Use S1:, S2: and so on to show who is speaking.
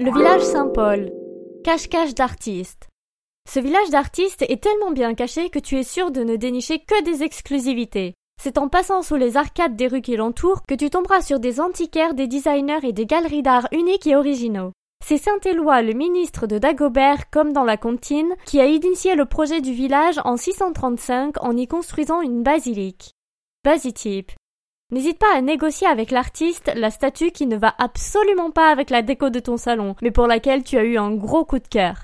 S1: Le village Saint-Paul. Cache-cache d'artistes. Ce village d'artistes est tellement bien caché que tu es sûr de ne dénicher que des exclusivités. C'est en passant sous les arcades des rues qui l'entourent que tu tomberas sur des antiquaires, des designers et des galeries d'art uniques et originaux. C'est Saint-Éloi, le ministre de Dagobert, comme dans la comptine, qui a initié le projet du village en 635 en y construisant une basilique. Basitype. N'hésite pas à négocier avec l'artiste la statue qui ne va absolument pas avec la déco de ton salon, mais pour laquelle tu as eu un gros coup de cœur.